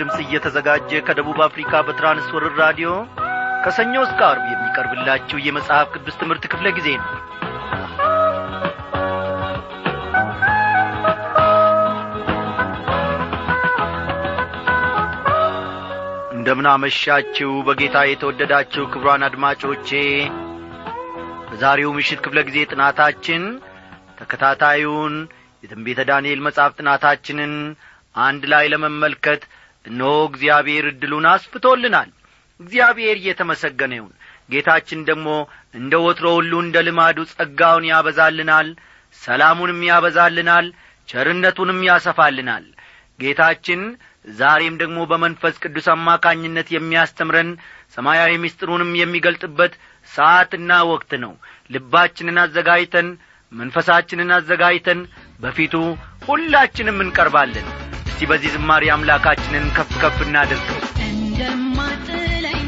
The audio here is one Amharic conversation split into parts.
ድምፅ እየተዘጋጀ ከደቡብ አፍሪካ በትራንስወርር ራዲዮ ከሰኞ እስከ አርብ የሚቀርብላችሁ የመጽሐፍ ቅዱስ ትምህርት ክፍለ ጊዜ ነው። እንደምናመሻችሁ በጌታ የተወደዳችሁ ክብሯን አድማጮቼ በዛሬው ምሽት ክፍለ ጊዜ ጥናታችን ተከታታዩን የትንቤተ ዳንኤል መጽሐፍ ጥናታችንን አንድ ላይ ለመመልከት እነሆ እግዚአብሔር ዕድሉን አስፍቶልናል። እግዚአብሔር እየተመሰገነ ይሁን። ጌታችን ደግሞ እንደ ወትሮ ሁሉ እንደ ልማዱ ጸጋውን ያበዛልናል ሰላሙንም ያበዛልናል ቸርነቱንም ያሰፋልናል። ጌታችን ዛሬም ደግሞ በመንፈስ ቅዱስ አማካኝነት የሚያስተምረን ሰማያዊ ምስጢሩንም የሚገልጥበት ሰዓትና ወቅት ነው። ልባችንን አዘጋጅተን መንፈሳችንን አዘጋጅተን በፊቱ ሁላችንም እንቀርባለን እስቲ በዚህ ዝማሬ አምላካችንን ከፍ ከፍ እናድርገው። እንደማትለኝ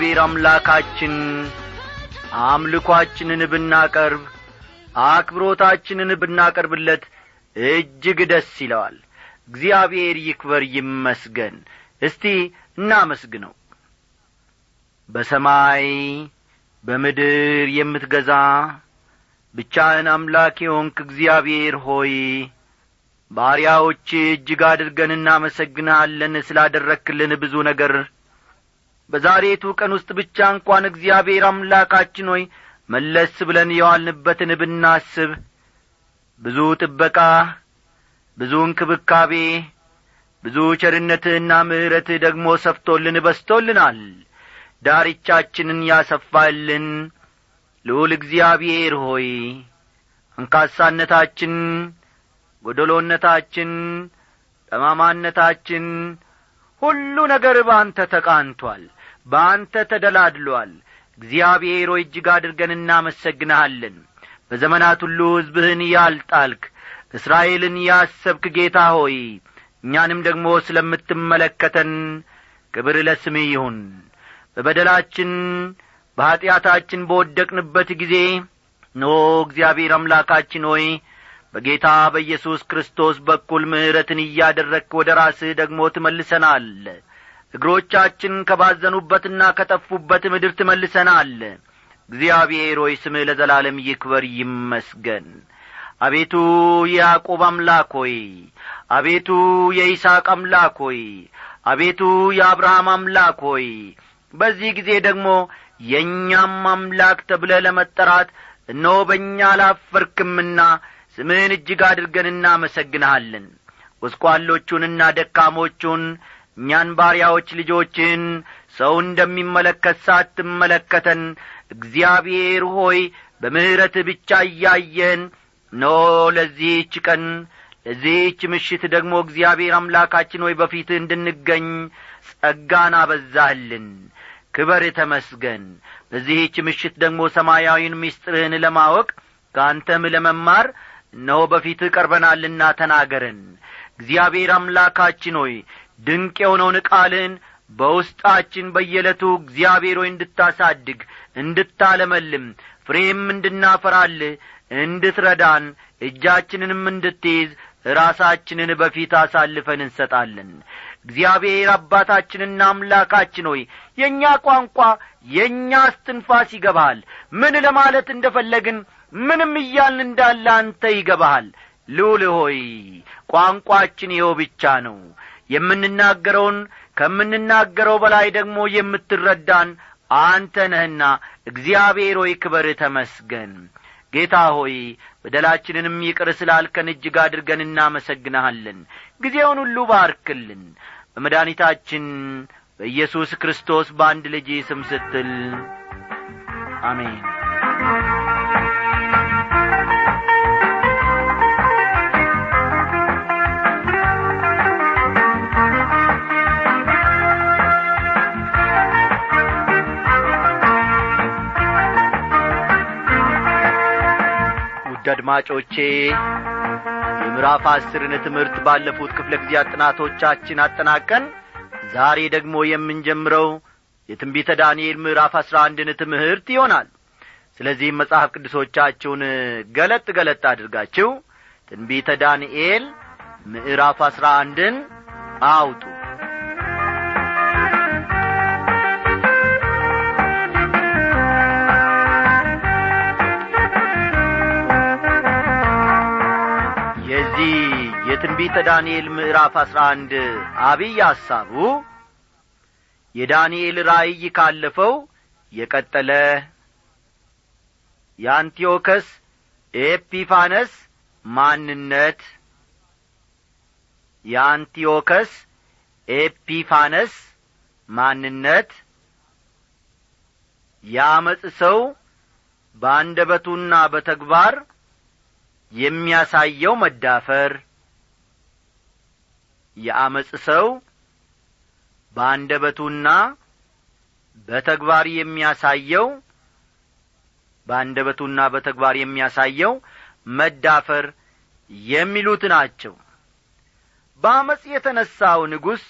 እግዚአብሔር አምላካችን አምልኳችንን ብናቀርብ አክብሮታችንን ብናቀርብለት እጅግ ደስ ይለዋል። እግዚአብሔር ይክበር ይመስገን። እስቲ እናመስግነው። በሰማይ በምድር የምትገዛ ብቻህን አምላክ የሆንክ እግዚአብሔር ሆይ ባሪያዎች እጅግ አድርገን እናመሰግንሃለን ስላደረክልን ብዙ ነገር በዛሬቱ ቀን ውስጥ ብቻ እንኳን እግዚአብሔር አምላካችን ሆይ መለስ ብለን የዋልንበትን ብናስብ ብዙ ጥበቃ ብዙ እንክብካቤ ብዙ ቸርነትህና ምሕረትህ ደግሞ ሰፍቶልን በስቶልናል ዳርቻችንን ያሰፋልን ልዑል እግዚአብሔር ሆይ አንካሳነታችን ጐደሎነታችን ጠማማነታችን ሁሉ ነገር በአንተ ተቃንቶአል በአንተ ተደላድሎአል እግዚአብሔር ሆይ እጅግ አድርገን እናመሰግንሃለን። በዘመናት ሁሉ ሕዝብህን ያልጣልክ እስራኤልን ያሰብክ ጌታ ሆይ እኛንም ደግሞ ስለምትመለከተን ክብር ለስምህ ይሁን። በበደላችን በኀጢአታችን በወደቅንበት ጊዜ ኖ እግዚአብሔር አምላካችን ሆይ በጌታ በኢየሱስ ክርስቶስ በኩል ምሕረትን እያደረግክ ወደ ራስህ ደግሞ ትመልሰናል እግሮቻችን ከባዘኑበትና ከጠፉበት ምድር ትመልሰናል። እግዚአብሔር ሆይ ስምህ ለዘላለም ይክበር ይመስገን። አቤቱ የያዕቆብ አምላክ ሆይ አቤቱ የይስሐቅ አምላክ ሆይ አቤቱ የአብርሃም አምላክ ሆይ በዚህ ጊዜ ደግሞ የእኛም አምላክ ተብለ ለመጠራት እነሆ በእኛ አላፈርክምና ስምህን እጅግ አድርገን እናመሰግንሃለን። ጐስቋሎቹንና ደካሞቹን እኛን ባሪያዎች ልጆችን ሰው እንደሚመለከት ሳትመለከተን እግዚአብሔር ሆይ በምሕረትህ ብቻ እያየን ኖ ለዚህች ቀን ለዚህች ምሽት ደግሞ እግዚአብሔር አምላካችን ሆይ በፊትህ እንድንገኝ ጸጋን አበዛህልን። ክበር ተመስገን። በዚህች ምሽት ደግሞ ሰማያዊን ምስጢርህን ለማወቅ ከአንተም ለመማር እነሆ በፊትህ ቀርበናልና ተናገረን። እግዚአብሔር አምላካችን ሆይ ድንቅ የሆነውን ቃልህን በውስጣችን በየዕለቱ እግዚአብሔር ሆይ እንድታሳድግ እንድታለመልም ፍሬም እንድናፈራልህ እንድትረዳን እጃችንንም እንድትይዝ ራሳችንን በፊት አሳልፈን እንሰጣለን። እግዚአብሔር አባታችንና አምላካችን ሆይ የእኛ ቋንቋ የእኛ እስትንፋስ ይገባሃል። ምን ለማለት እንደ ፈለግን ምንም እያልን እንዳለ አንተ ይገባሃል። ልውል ሆይ ቋንቋችን ይኸው ብቻ ነው የምንናገረውን ከምንናገረው በላይ ደግሞ የምትረዳን አንተ ነህና እግዚአብሔር ሆይ ክበር ተመስገን። ጌታ ሆይ በደላችንንም ይቅር ስላልከን እጅግ አድርገን እናመሰግንሃለን። ጊዜውን ሁሉ ባርክልን። በመድኃኒታችን በኢየሱስ ክርስቶስ በአንድ ልጅ ስም ስትል አሜን አድማጮቼ የምዕራፍ አስርን ትምህርት ባለፉት ክፍለ ጊዜያት ጥናቶቻችን አጠናቀን ዛሬ ደግሞ የምንጀምረው የትንቢተ ዳንኤል ምዕራፍ አስራ አንድን ትምህርት ይሆናል። ስለዚህም መጽሐፍ ቅዱሶቻችሁን ገለጥ ገለጥ አድርጋችሁ ትንቢተ ዳንኤል ምዕራፍ አስራ አንድን አውጡ የትንቢተ ዳንኤል ምዕራፍ አስራ አንድ አብይ ሐሳቡ የዳንኤል ራእይ ካለፈው የቀጠለ የአንቲዮከስ ኤጲፋነስ ማንነት። የአንቲዮከስ ኤጲፋነስ ማንነት። የአመፅ ሰው በአንደበቱና በተግባር የሚያሳየው መዳፈር የአመፅ ሰው በአንደበቱና በተግባር የሚያሳየው በአንደበቱና በተግባር የሚያሳየው መዳፈር የሚሉት ናቸው። በአመፅ የተነሣው ንጉሥ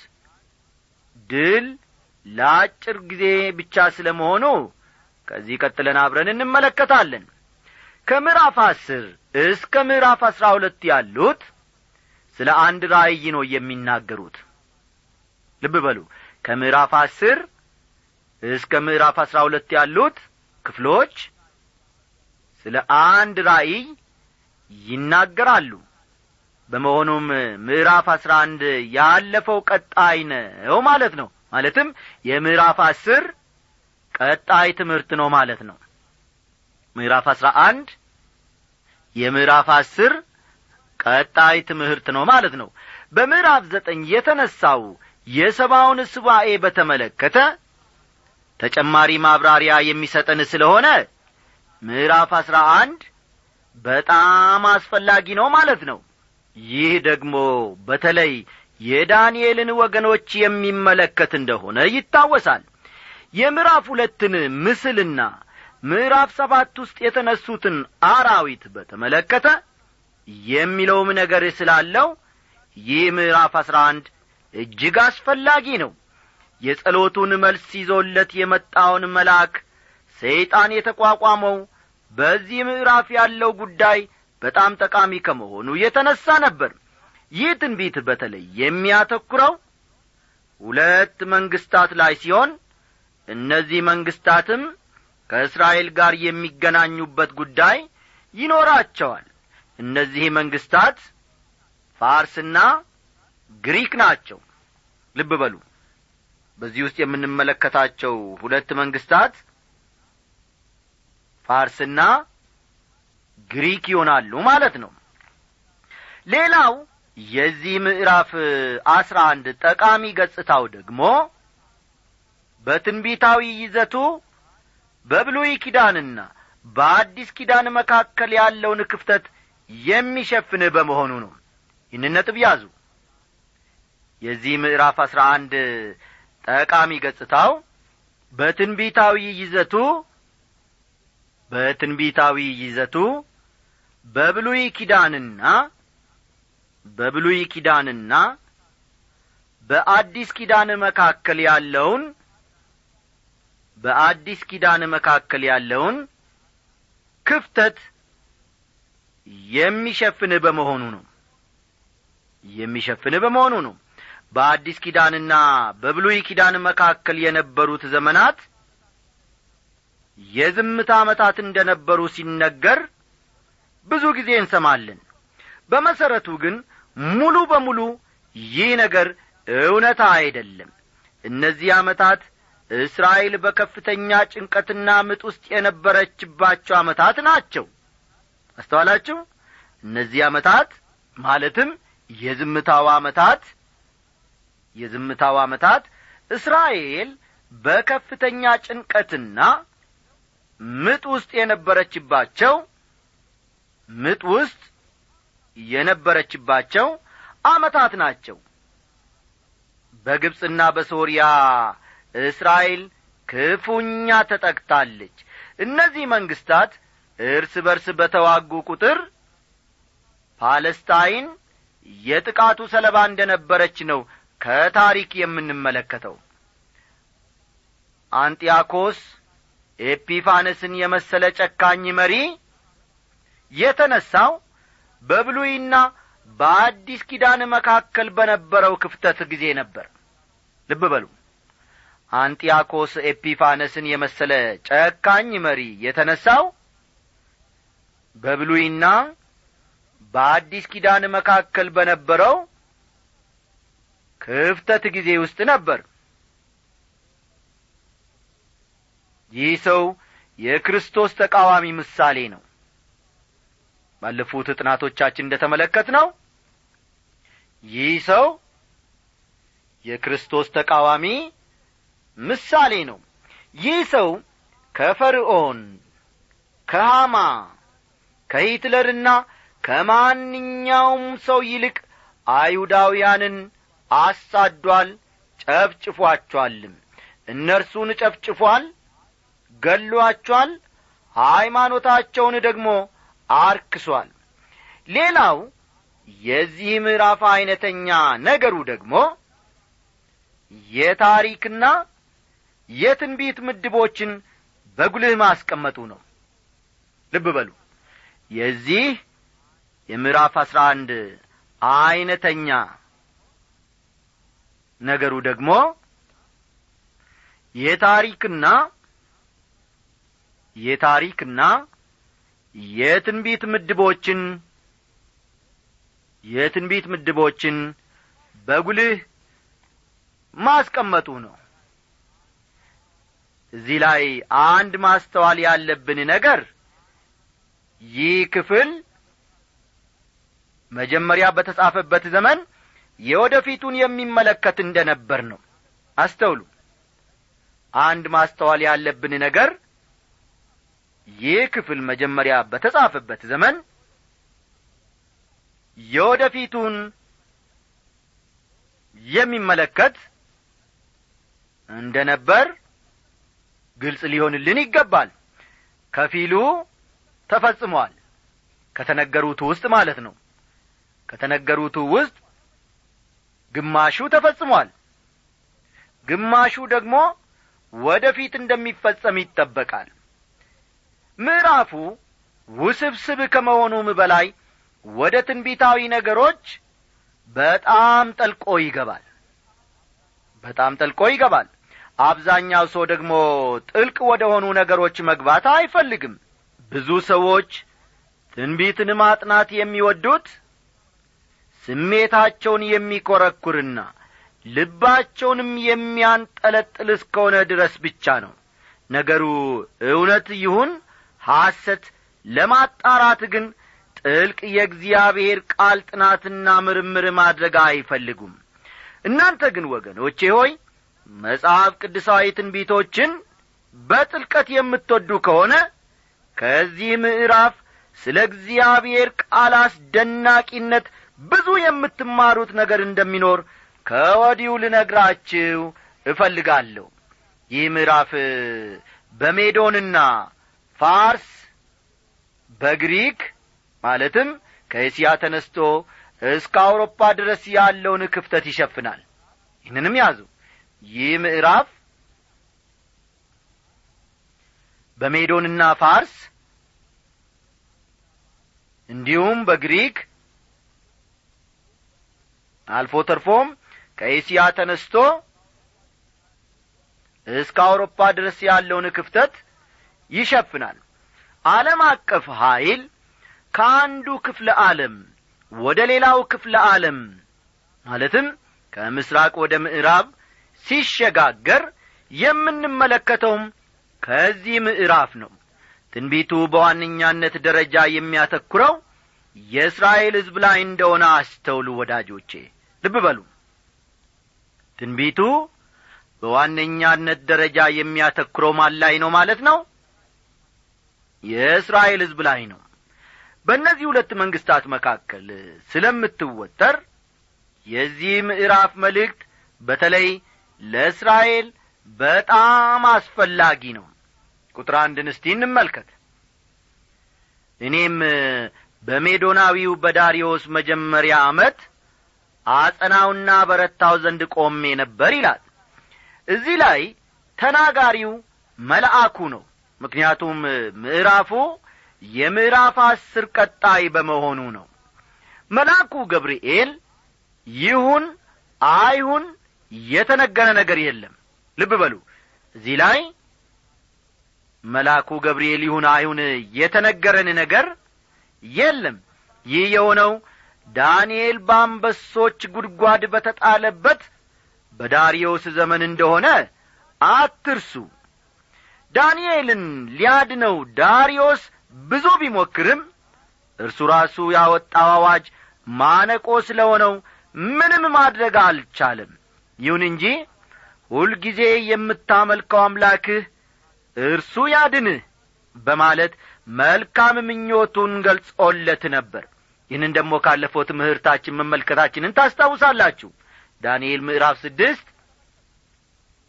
ድል ለአጭር ጊዜ ብቻ ስለ መሆኑ ከዚህ ቀጥለን አብረን እንመለከታለን። ከምዕራፍ አስር እስከ ምዕራፍ አስራ ሁለት ያሉት ስለ አንድ ራእይ ነው የሚናገሩት። ልብ በሉ። ከምዕራፍ አስር እስከ ምዕራፍ አስራ ሁለት ያሉት ክፍሎች ስለ አንድ ራእይ ይናገራሉ። በመሆኑም ምዕራፍ አስራ አንድ ያለፈው ቀጣይ ነው ማለት ነው። ማለትም የምዕራፍ አስር ቀጣይ ትምህርት ነው ማለት ነው። ምዕራፍ አስራ አንድ የምዕራፍ አስር ቀጣይ ትምህርት ነው ማለት ነው። በምዕራፍ ዘጠኝ የተነሳው የሰባውን ስባኤ በተመለከተ ተጨማሪ ማብራሪያ የሚሰጠን ስለሆነ ምዕራፍ አስራ አንድ በጣም አስፈላጊ ነው ማለት ነው። ይህ ደግሞ በተለይ የዳንኤልን ወገኖች የሚመለከት እንደሆነ ይታወሳል። የምዕራፍ ሁለትን ምስልና ምዕራፍ ሰባት ውስጥ የተነሱትን አራዊት በተመለከተ የሚለውም ነገር ስላለው ይህ ምዕራፍ አስራ አንድ እጅግ አስፈላጊ ነው። የጸሎቱን መልስ ይዞለት የመጣውን መልአክ ሰይጣን የተቋቋመው በዚህ ምዕራፍ ያለው ጉዳይ በጣም ጠቃሚ ከመሆኑ የተነሣ ነበር። ይህ ትንቢት በተለይ የሚያተኩረው ሁለት መንግስታት ላይ ሲሆን እነዚህ መንግስታትም ከእስራኤል ጋር የሚገናኙበት ጉዳይ ይኖራቸዋል እነዚህ መንግስታት ፋርስና ግሪክ ናቸው። ልብ በሉ። በዚህ ውስጥ የምንመለከታቸው ሁለት መንግስታት ፋርስና ግሪክ ይሆናሉ ማለት ነው። ሌላው የዚህ ምዕራፍ አስራ አንድ ጠቃሚ ገጽታው ደግሞ በትንቢታዊ ይዘቱ በብሉይ ኪዳንና በአዲስ ኪዳን መካከል ያለውን ክፍተት የሚሸፍን በመሆኑ ነው። ይህን ነጥብ ያዙ። የዚህ ምዕራፍ አስራ አንድ ጠቃሚ ገጽታው በትንቢታዊ ይዘቱ በትንቢታዊ ይዘቱ በብሉይ ኪዳንና በብሉይ ኪዳንና በአዲስ ኪዳን መካከል ያለውን በአዲስ ኪዳን መካከል ያለውን ክፍተት የሚሸፍን በመሆኑ ነው። የሚሸፍን በመሆኑ ነው። በአዲስ ኪዳንና በብሉይ ኪዳን መካከል የነበሩት ዘመናት የዝምታ ዓመታት እንደ ነበሩ ሲነገር ብዙ ጊዜ እንሰማለን። በመሠረቱ ግን ሙሉ በሙሉ ይህ ነገር እውነታ አይደለም። እነዚህ ዓመታት እስራኤል በከፍተኛ ጭንቀትና ምጥ ውስጥ የነበረችባቸው ዓመታት ናቸው አስተዋላችሁ? እነዚህ ዓመታት ማለትም የዝምታው ዓመታት የዝምታው ዓመታት እስራኤል በከፍተኛ ጭንቀትና ምጥ ውስጥ የነበረችባቸው ምጥ ውስጥ የነበረችባቸው ዓመታት ናቸው። በግብፅና በሶርያ እስራኤል ክፉኛ ተጠቅታለች። እነዚህ መንግስታት እርስ በርስ በተዋጉ ቁጥር ፓለስታይን የጥቃቱ ሰለባ እንደ ነበረች ነው ከታሪክ የምንመለከተው። አንጢያኮስ ኤጲፋነስን የመሰለ ጨካኝ መሪ የተነሳው በብሉይና በአዲስ ኪዳን መካከል በነበረው ክፍተት ጊዜ ነበር። ልብ በሉ። አንጢያኮስ ኤጲፋነስን የመሰለ ጨካኝ መሪ የተነሳው በብሉይና በአዲስ ኪዳን መካከል በነበረው ክፍተት ጊዜ ውስጥ ነበር። ይህ ሰው የክርስቶስ ተቃዋሚ ምሳሌ ነው። ባለፉት ጥናቶቻችን እንደ ተመለከት ነው ይህ ሰው የክርስቶስ ተቃዋሚ ምሳሌ ነው። ይህ ሰው ከፈርዖን ከሃማ ከሂትለርና ከማንኛውም ሰው ይልቅ አይሁዳውያንን አሳዷል ጨፍጭፏቸዋልም። እነርሱን ጨፍጭፏል ገሏቸዋል ሃይማኖታቸውን ደግሞ አርክሷል። ሌላው የዚህ ምዕራፍ ዐይነተኛ ነገሩ ደግሞ የታሪክና የትንቢት ምድቦችን በጉልህ ማስቀመጡ ነው። ልብ በሉ የዚህ የምዕራፍ አስራ አንድ ዐይነተኛ ነገሩ ደግሞ የታሪክና የታሪክና የትንቢት ምድቦችን የትንቢት ምድቦችን በጉልህ ማስቀመጡ ነው። እዚህ ላይ አንድ ማስተዋል ያለብን ነገር ይህ ክፍል መጀመሪያ በተጻፈበት ዘመን የወደፊቱን የሚመለከት እንደ ነበር ነው። አስተውሉ። አንድ ማስተዋል ያለብን ነገር ይህ ክፍል መጀመሪያ በተጻፈበት ዘመን የወደፊቱን የሚመለከት እንደ ነበር ግልጽ ሊሆንልን ይገባል። ከፊሉ ተፈጽሟል። ከተነገሩት ውስጥ ማለት ነው። ከተነገሩት ውስጥ ግማሹ ተፈጽሟል ግማሹ ደግሞ ወደፊት እንደሚፈጸም ይጠበቃል። ምዕራፉ ውስብስብ ከመሆኑም በላይ ወደ ትንቢታዊ ነገሮች በጣም ጠልቆ ይገባል። በጣም ጠልቆ ይገባል። አብዛኛው ሰው ደግሞ ጥልቅ ወደ ሆኑ ነገሮች መግባት አይፈልግም ብዙ ሰዎች ትንቢትን ማጥናት የሚወዱት ስሜታቸውን የሚኰረኩርና ልባቸውንም የሚያንጠለጥል እስከሆነ ድረስ ብቻ ነው። ነገሩ እውነት ይሁን ሐሰት ለማጣራት ግን ጥልቅ የእግዚአብሔር ቃል ጥናትና ምርምር ማድረግ አይፈልጉም። እናንተ ግን ወገኖቼ ሆይ መጽሐፍ ቅዱሳዊ ትንቢቶችን በጥልቀት የምትወዱ ከሆነ ከዚህ ምዕራፍ ስለ እግዚአብሔር ቃል አስደናቂነት ብዙ የምትማሩት ነገር እንደሚኖር ከወዲሁ ልነግራችሁ እፈልጋለሁ። ይህ ምዕራፍ በሜዶንና ፋርስ በግሪክ ማለትም ከእስያ ተነስቶ እስከ አውሮፓ ድረስ ያለውን ክፍተት ይሸፍናል። ይህንንም ያዙ። ይህ ምዕራፍ በሜዶንና ፋርስ እንዲሁም በግሪክ አልፎ ተርፎም ከኤስያ ተነስቶ እስከ አውሮፓ ድረስ ያለውን ክፍተት ይሸፍናል። ዓለም አቀፍ ኀይል ከአንዱ ክፍለ ዓለም ወደ ሌላው ክፍለ ዓለም ማለትም ከምስራቅ ወደ ምዕራብ ሲሸጋገር የምንመለከተውም ከዚህ ምዕራፍ ነው ትንቢቱ በዋነኛነት ደረጃ የሚያተኩረው የእስራኤል ሕዝብ ላይ እንደሆነ አስተውሉ ወዳጆቼ። ልብ በሉ። ትንቢቱ በዋነኛነት ደረጃ የሚያተኩረው ማን ላይ ነው ማለት ነው? የእስራኤል ሕዝብ ላይ ነው። በእነዚህ ሁለት መንግስታት መካከል ስለምትወጠር የዚህ ምዕራፍ መልእክት በተለይ ለእስራኤል በጣም አስፈላጊ ነው ቁጥር አንድን እስቲ እንመልከት። እኔም በሜዶናዊው በዳሪዮስ መጀመሪያ ዓመት አጸናውና በረታው ዘንድ ቆሜ ነበር ይላል። እዚህ ላይ ተናጋሪው መልአኩ ነው። ምክንያቱም ምዕራፉ የምዕራፍ አስር ቀጣይ በመሆኑ ነው። መልአኩ ገብርኤል ይሁን አይሁን የተነገረ ነገር የለም። ልብ በሉ። እዚህ ላይ መልአኩ ገብርኤል ይሁን አይሁን የተነገረን ነገር የለም። ይህ የሆነው ዳንኤል በአንበሶች ጉድጓድ በተጣለበት በዳርዮስ ዘመን እንደሆነ አትርሱ። ዳንኤልን ሊያድነው ዳርዮስ ብዙ ቢሞክርም እርሱ ራሱ ያወጣው አዋጅ ማነቆ ስለ ሆነው ምንም ማድረግ አልቻለም። ይሁን እንጂ ሁልጊዜ የምታመልከው አምላክህ እርሱ ያድንህ በማለት መልካም ምኞቱን ገልጾለት ነበር። ይህንን ደግሞ ካለፈው ትምህርታችን መመልከታችንን ታስታውሳላችሁ። ዳንኤል ምዕራፍ ስድስት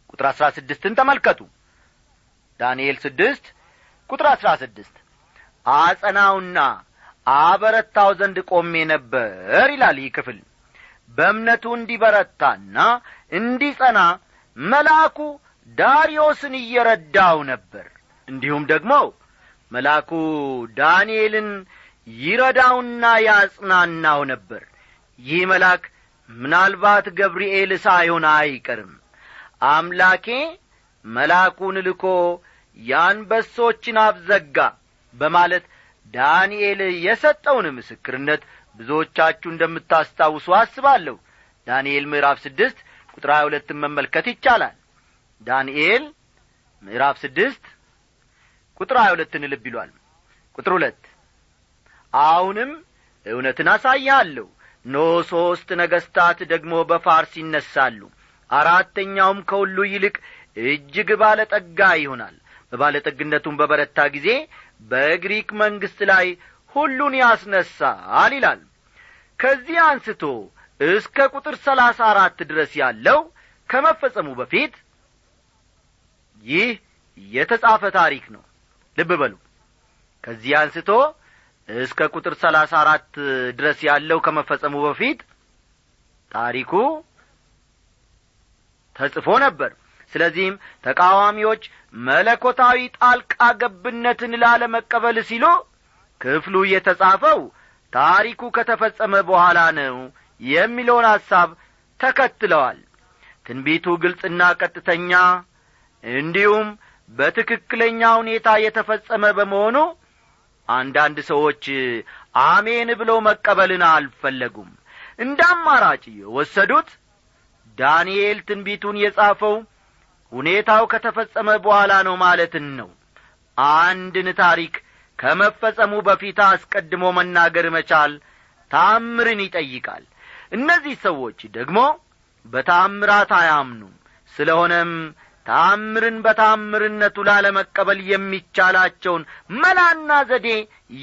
ቁጥር አሥራ ስድስትን ተመልከቱ። ዳንኤል ስድስት ቁጥር አሥራ ስድስት አጸናውና አበረታው ዘንድ ቆሜ ነበር ይላል ይህ ክፍል። በእምነቱ እንዲበረታና እንዲጸና መልአኩ ዳርዮስን እየረዳው ነበር። እንዲሁም ደግሞ መልአኩ ዳንኤልን ይረዳውና ያጽናናው ነበር። ይህ መልአክ ምናልባት ገብርኤል ሳይሆን አይቀርም። አምላኬ መልአኩን ልኮ የአንበሶችን አብዘጋ በማለት ዳንኤል የሰጠውን ምስክርነት ብዙዎቻችሁ እንደምታስታውሱ አስባለሁ። ዳንኤል ምዕራፍ ስድስት ቁጥር ሀያ ሁለትን መመልከት ይቻላል ዳንኤል ምዕራፍ ስድስት ቁጥር ሀያ ሁለትን ልብ ይሏል። ቁጥር ሁለት አሁንም እውነትን አሳያለሁ ኖ ሦስት ነገሥታት ደግሞ በፋርስ ይነሳሉ አራተኛውም ከሁሉ ይልቅ እጅግ ባለጠጋ ይሆናል። በባለጠግነቱም በበረታ ጊዜ በግሪክ መንግሥት ላይ ሁሉን ያስነሳል ይላል። ከዚህ አንስቶ እስከ ቁጥር ሰላሳ አራት ድረስ ያለው ከመፈጸሙ በፊት ይህ የተጻፈ ታሪክ ነው። ልብ በሉ። ከዚህ አንስቶ እስከ ቁጥር ሰላሳ አራት ድረስ ያለው ከመፈጸሙ በፊት ታሪኩ ተጽፎ ነበር። ስለዚህም ተቃዋሚዎች መለኮታዊ ጣልቃ ገብነትን ላለመቀበል ሲሉ ክፍሉ የተጻፈው ታሪኩ ከተፈጸመ በኋላ ነው የሚለውን ሐሳብ ተከትለዋል። ትንቢቱ ግልጽና ቀጥተኛ እንዲሁም በትክክለኛ ሁኔታ የተፈጸመ በመሆኑ አንዳንድ ሰዎች አሜን ብለው መቀበልን አልፈለጉም። እንደ አማራጭ የወሰዱት ዳንኤል ትንቢቱን የጻፈው ሁኔታው ከተፈጸመ በኋላ ነው ማለትን ነው። አንድን ታሪክ ከመፈጸሙ በፊት አስቀድሞ መናገር መቻል ታምርን ይጠይቃል። እነዚህ ሰዎች ደግሞ በታምራት አያምኑም። ስለሆነም ታምርን በታምርነቱ ላለመቀበል የሚቻላቸውን መላና ዘዴ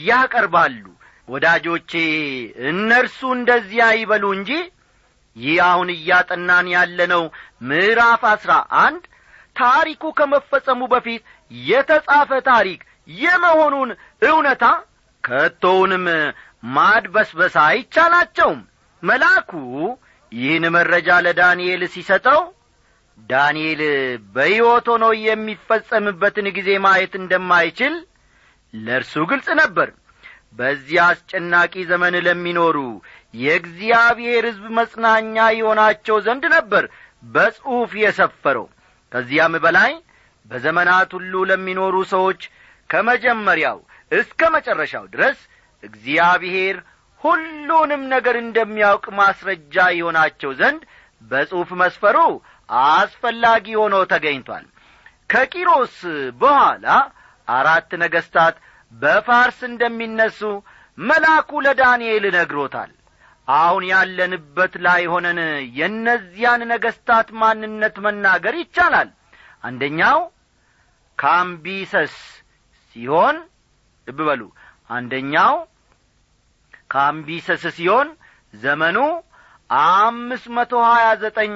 ያቀርባሉ። ወዳጆቼ እነርሱ እንደዚያ ይበሉ እንጂ ይህ አሁን እያጠናን ያለነው ምዕራፍ አስራ አንድ ታሪኩ ከመፈጸሙ በፊት የተጻፈ ታሪክ የመሆኑን እውነታ ከቶውንም ማድበስበስ አይቻላቸውም። መልአኩ ይህን መረጃ ለዳንኤል ሲሰጠው ዳንኤል በሕይወት ሆኖ የሚፈጸምበትን ጊዜ ማየት እንደማይችል ለእርሱ ግልጽ ነበር። በዚህ አስጨናቂ ዘመን ለሚኖሩ የእግዚአብሔር ሕዝብ መጽናኛ የሆናቸው ዘንድ ነበር በጽሑፍ የሰፈረው። ከዚያም በላይ በዘመናት ሁሉ ለሚኖሩ ሰዎች ከመጀመሪያው እስከ መጨረሻው ድረስ እግዚአብሔር ሁሉንም ነገር እንደሚያውቅ ማስረጃ የሆናቸው ዘንድ በጽሑፍ መስፈሩ አስፈላጊ ሆኖ ተገኝቷል። ከቂሮስ በኋላ አራት ነገሥታት በፋርስ እንደሚነሱ መልአኩ ለዳንኤል ነግሮታል። አሁን ያለንበት ላይ ሆነን የእነዚያን ነገሥታት ማንነት መናገር ይቻላል። አንደኛው ካምቢሰስ ሲሆን ልብ በሉ አንደኛው ካምቢሰስ ሲሆን ዘመኑ አምስት መቶ ሀያ ዘጠኝ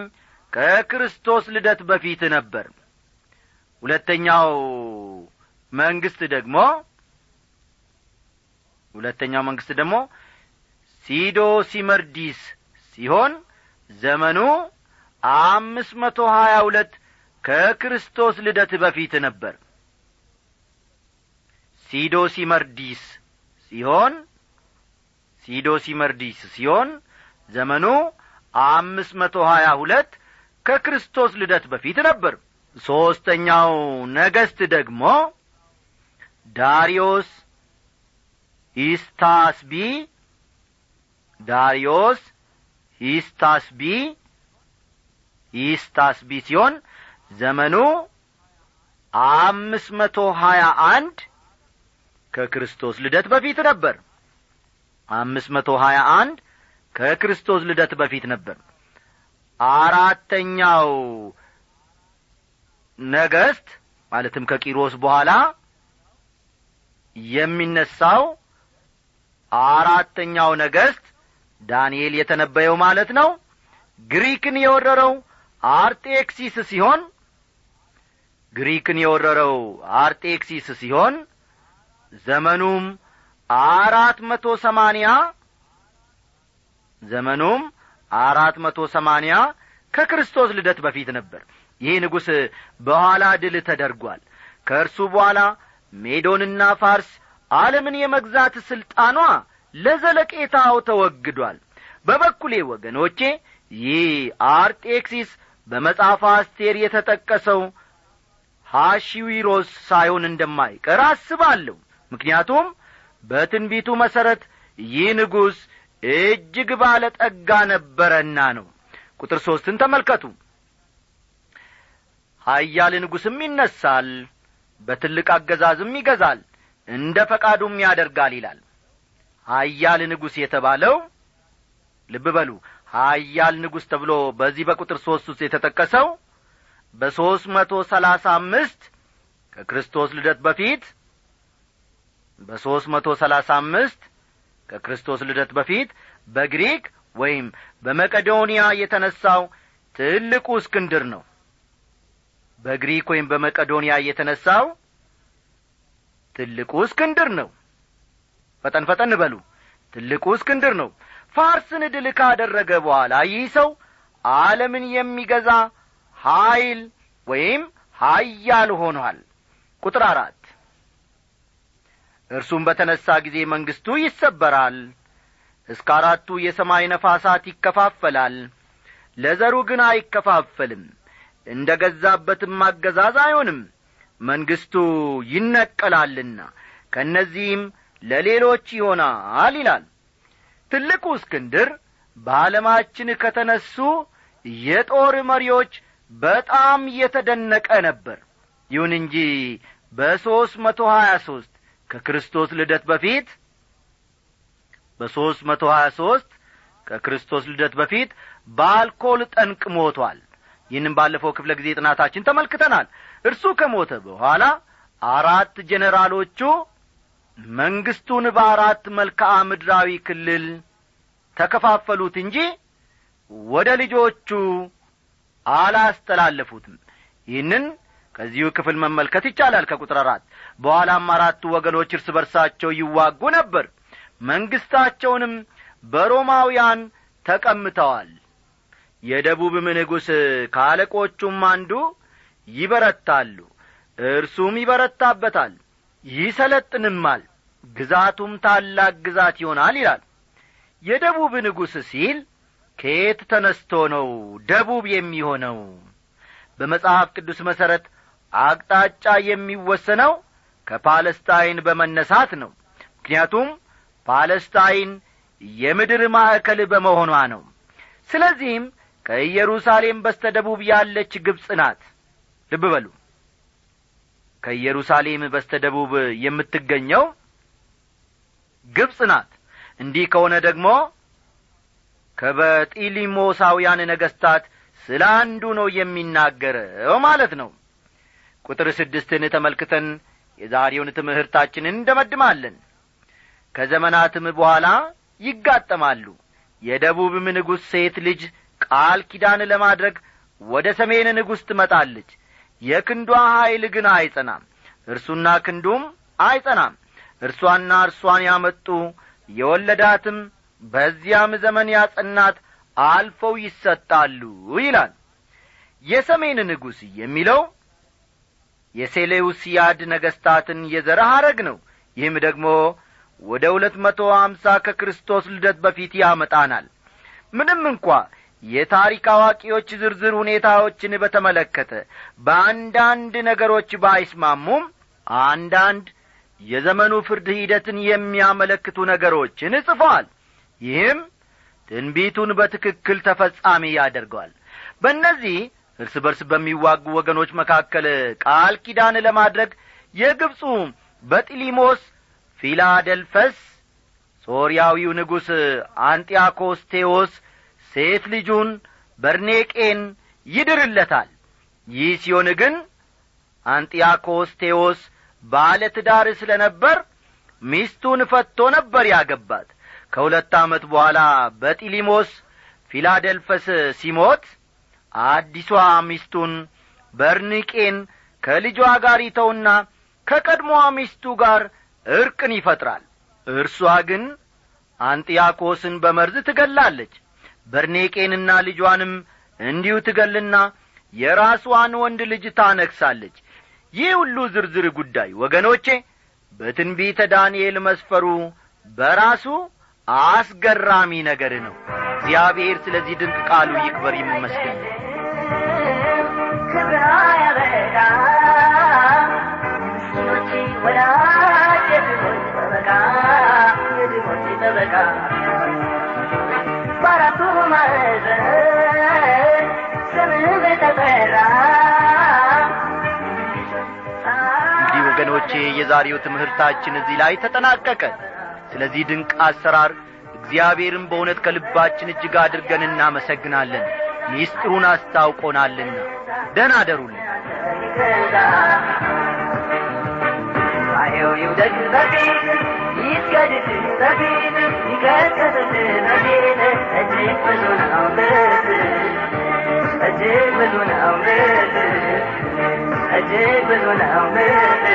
ከክርስቶስ ልደት በፊት ነበር። ሁለተኛው መንግስት ደግሞ ሁለተኛው መንግስት ደግሞ ሲዶ ሲመርዲስ ሲሆን ዘመኑ አምስት መቶ ሀያ ሁለት ከክርስቶስ ልደት በፊት ነበር። ሲዶ ሲመርዲስ ሲሆን ሲዶ ሲመርዲስ ሲሆን ዘመኑ አምስት መቶ ሀያ ሁለት ከክርስቶስ ልደት በፊት ነበር። ሦስተኛው ነገሥት ደግሞ ዳሪዮስ ሂስታስቢ ዳሪዮስ ሂስታስቢ ሂስታስቢ ሲሆን ዘመኑ አምስት መቶ ሀያ አንድ ከክርስቶስ ልደት በፊት ነበር። አምስት መቶ ሀያ አንድ ከክርስቶስ ልደት በፊት ነበር አራተኛው ነገስት ማለትም ከቂሮስ በኋላ የሚነሳው አራተኛው ነገስት ዳንኤል የተነበየው ማለት ነው። ግሪክን የወረረው አርጤክሲስ ሲሆን ግሪክን የወረረው አርጤክሲስ ሲሆን ዘመኑም አራት መቶ ሰማንያ ዘመኑም አራት መቶ ሰማንያ ከክርስቶስ ልደት በፊት ነበር። ይህ ንጉሥ በኋላ ድል ተደርጓል። ከእርሱ በኋላ ሜዶንና ፋርስ ዓለምን የመግዛት ሥልጣኗ ለዘለቄታው ተወግዷል። በበኩሌ ወገኖቼ ይህ አርጤክሲስ በመጽሐፍ አስቴር የተጠቀሰው ሐሺዊሮስ ሳይሆን እንደማይቀር አስባለሁ። ምክንያቱም በትንቢቱ መሠረት ይህ ንጉሥ እጅግ ባለ ጠጋ ነበረና ነው። ቁጥር ሦስትን ተመልከቱ። ሀያል ንጉሥም ይነሳል በትልቅ አገዛዝም ይገዛል እንደ ፈቃዱም ያደርጋል ይላል። ሀያል ንጉሥ የተባለው ልብ በሉ ሀያል ንጉሥ ተብሎ በዚህ በቁጥር ሦስት ውስጥ የተጠቀሰው በሦስት መቶ ሰላሳ አምስት ከክርስቶስ ልደት በፊት በሦስት መቶ ሰላሳ አምስት ከክርስቶስ ልደት በፊት በግሪክ ወይም በመቄዶንያ የተነሳው ትልቁ እስክንድር ነው። በግሪክ ወይም በመቄዶንያ የተነሳው ትልቁ እስክንድር ነው። ፈጠን ፈጠን በሉ። ትልቁ እስክንድር ነው። ፋርስን ድል ካደረገ በኋላ ይህ ሰው ዓለምን የሚገዛ ኀይል ወይም ሀያል ሆኗል። ቁጥር አራት እርሱም በተነሣ ጊዜ መንግሥቱ ይሰበራል እስከ አራቱ የሰማይ ነፋሳት ይከፋፈላል። ለዘሩ ግን አይከፋፈልም እንደ ገዛበትም አገዛዝ አይሆንም። መንግሥቱ ይነቀላልና ከእነዚህም ለሌሎች ይሆናል ይላል። ትልቁ እስክንድር በዓለማችን ከተነሱ የጦር መሪዎች በጣም የተደነቀ ነበር። ይሁን እንጂ በሦስት መቶ ሀያ ሦስት ከክርስቶስ ልደት በፊት? በሦስት መቶ ሀያ ሦስት ከክርስቶስ ልደት በፊት በአልኮል ጠንቅ ሞቷል። ይህንም ባለፈው ክፍለ ጊዜ ጥናታችን ተመልክተናል። እርሱ ከሞተ በኋላ አራት ጄኔራሎቹ መንግስቱን በአራት መልክዓ ምድራዊ ክልል ተከፋፈሉት እንጂ ወደ ልጆቹ አላስተላለፉትም። ይህንን ከዚሁ ክፍል መመልከት ይቻላል ከቁጥር አራት በኋላም አራቱ ወገኖች እርስ በርሳቸው ይዋጉ ነበር። መንግስታቸውንም በሮማውያን ተቀምተዋል የደቡብም ንጉሥ ከአለቆቹም አንዱ ይበረታሉ እርሱም ይበረታበታል ይሰለጥንማል ግዛቱም ታላቅ ግዛት ይሆናል ይላል። የደቡብ ንጉሥ ሲል ከየት ተነስቶ ነው ደቡብ የሚሆነው? በመጽሐፍ ቅዱስ መሠረት አቅጣጫ የሚወሰነው ከፓለስታይን በመነሳት ነው። ምክንያቱም ፓለስታይን የምድር ማዕከል በመሆኗ ነው። ስለዚህም ከኢየሩሳሌም በስተ ደቡብ ያለች ግብፅ ናት። ልብ በሉ። ከኢየሩሳሌም በስተ ደቡብ የምትገኘው ግብፅ ናት። እንዲህ ከሆነ ደግሞ ከበጢሊሞሳውያን ነገሥታት ስለ አንዱ ነው የሚናገረው ማለት ነው። ቁጥር ስድስትን ተመልክተን የዛሬውን ትምህርታችንን እንደመድማለን። ከዘመናትም በኋላ ይጋጠማሉ። የደቡብም ንጉሥ ሴት ልጅ ቃል ኪዳን ለማድረግ ወደ ሰሜን ንጉሥ ትመጣለች። የክንዷ ኀይል ግን አይጸናም። እርሱና ክንዱም አይጸናም። እርሷና እርሷን ያመጡ የወለዳትም በዚያም ዘመን ያጸናት አልፈው ይሰጣሉ ይላል። የሰሜን ንጉሥ የሚለው የሴሌውስያድ ነገሥታትን የዘረ ሐረግ ነው። ይህም ደግሞ ወደ ሁለት መቶ አምሳ ከክርስቶስ ልደት በፊት ያመጣናል። ምንም እንኳ የታሪክ አዋቂዎች ዝርዝር ሁኔታዎችን በተመለከተ በአንዳንድ ነገሮች ባይስማሙም አንዳንድ የዘመኑ ፍርድ ሂደትን የሚያመለክቱ ነገሮችን ጽፈዋል። ይህም ትንቢቱን በትክክል ተፈጻሚ ያደርገዋል። በእነዚህ እርስ በርስ በሚዋጉ ወገኖች መካከል ቃል ኪዳን ለማድረግ የግብፁ በጢሊሞስ ፊላደልፈስ ሶርያዊው ንጉሥ አንጢያኮስቴዎስ ሴት ልጁን በርኔቄን ይድርለታል። ይህ ሲሆን ግን አንጢያኮስቴዎስ ባለ ትዳር ስለ ነበር ሚስቱን ፈቶ ነበር ያገባት። ከሁለት ዓመት በኋላ በጢሊሞስ ፊላደልፈስ ሲሞት አዲሷ ሚስቱን በርኒቄን ከልጇ ጋር ይተውና ከቀድሞዋ ሚስቱ ጋር እርቅን ይፈጥራል። እርሷ ግን አንጢያኮስን በመርዝ ትገላለች። በርኔቄንና ልጇንም እንዲሁ ትገልና የራስዋን ወንድ ልጅ ታነግሳለች። ይህ ሁሉ ዝርዝር ጉዳይ ወገኖቼ በትንቢተ ዳንኤል መስፈሩ በራሱ አስገራሚ ነገር ነው። እግዚአብሔር ስለዚህ ድንቅ ቃሉ ይክበር ይመስገን በአራቱ እንዲህ ወገኖቼ የዛሬው ትምህርታችን እዚህ ላይ ተጠናቀቀ። ስለዚህ ድንቅ አሰራር እግዚአብሔርን በእውነት ከልባችን እጅግ አድርገን እናመሰግናለን። ሚስጥሩን አስታውቆናልና ደህና አየው ይውደድ በፊት ይስገድድ በፊት ይቀጥል በፊት እጅግ ብዙ ነው ምርት እጅግ ብዙ ነው ምርት እጅግ ብዙ ነው ምርት